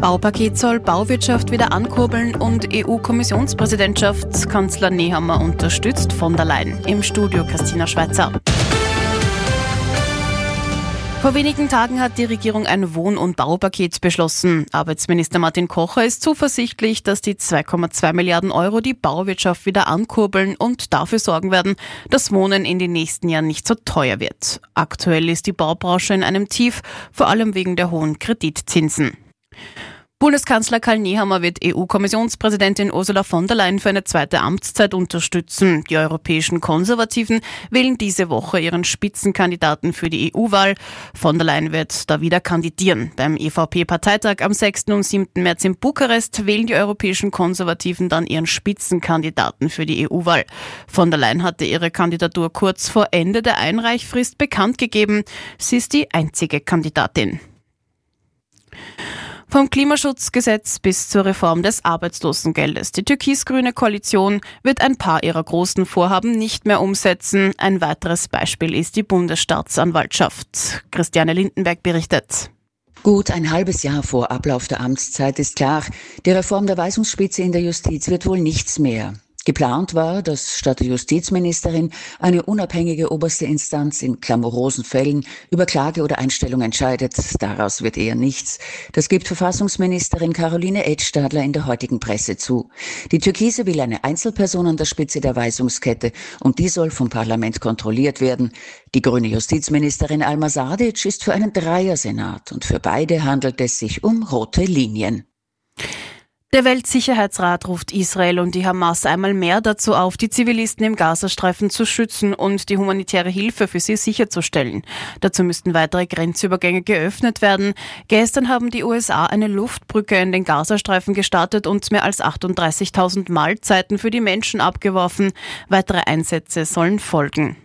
Baupaket soll Bauwirtschaft wieder ankurbeln und EU-Kommissionspräsidentschaft Kanzler Nehammer unterstützt von der Leyen. Im Studio Christina Schweizer. Vor wenigen Tagen hat die Regierung ein Wohn- und Baupaket beschlossen. Arbeitsminister Martin Kocher ist zuversichtlich, dass die 2,2 Milliarden Euro die Bauwirtschaft wieder ankurbeln und dafür sorgen werden, dass Wohnen in den nächsten Jahren nicht so teuer wird. Aktuell ist die Baubranche in einem Tief, vor allem wegen der hohen Kreditzinsen. Bundeskanzler Karl Nehammer wird EU-Kommissionspräsidentin Ursula von der Leyen für eine zweite Amtszeit unterstützen. Die europäischen Konservativen wählen diese Woche ihren Spitzenkandidaten für die EU-Wahl. Von der Leyen wird da wieder kandidieren. Beim EVP-Parteitag am 6. und 7. März in Bukarest wählen die europäischen Konservativen dann ihren Spitzenkandidaten für die EU-Wahl. Von der Leyen hatte ihre Kandidatur kurz vor Ende der Einreichfrist bekannt gegeben. Sie ist die einzige Kandidatin. Vom Klimaschutzgesetz bis zur Reform des Arbeitslosengeldes. Die türkis-grüne Koalition wird ein paar ihrer großen Vorhaben nicht mehr umsetzen. Ein weiteres Beispiel ist die Bundesstaatsanwaltschaft. Christiane Lindenberg berichtet. Gut ein halbes Jahr vor Ablauf der Amtszeit ist klar, die Reform der Weisungsspitze in der Justiz wird wohl nichts mehr. Geplant war, dass statt der Justizministerin eine unabhängige oberste Instanz in klamorosen Fällen über Klage oder Einstellung entscheidet. Daraus wird eher nichts. Das gibt Verfassungsministerin Caroline Edstadler in der heutigen Presse zu. Die Türkise will eine Einzelperson an der Spitze der Weisungskette und die soll vom Parlament kontrolliert werden. Die grüne Justizministerin Alma Sadic ist für einen Dreiersenat und für beide handelt es sich um rote Linien. Der Weltsicherheitsrat ruft Israel und die Hamas einmal mehr dazu auf, die Zivilisten im Gazastreifen zu schützen und die humanitäre Hilfe für sie sicherzustellen. Dazu müssten weitere Grenzübergänge geöffnet werden. Gestern haben die USA eine Luftbrücke in den Gazastreifen gestartet und mehr als 38.000 Mahlzeiten für die Menschen abgeworfen. Weitere Einsätze sollen folgen.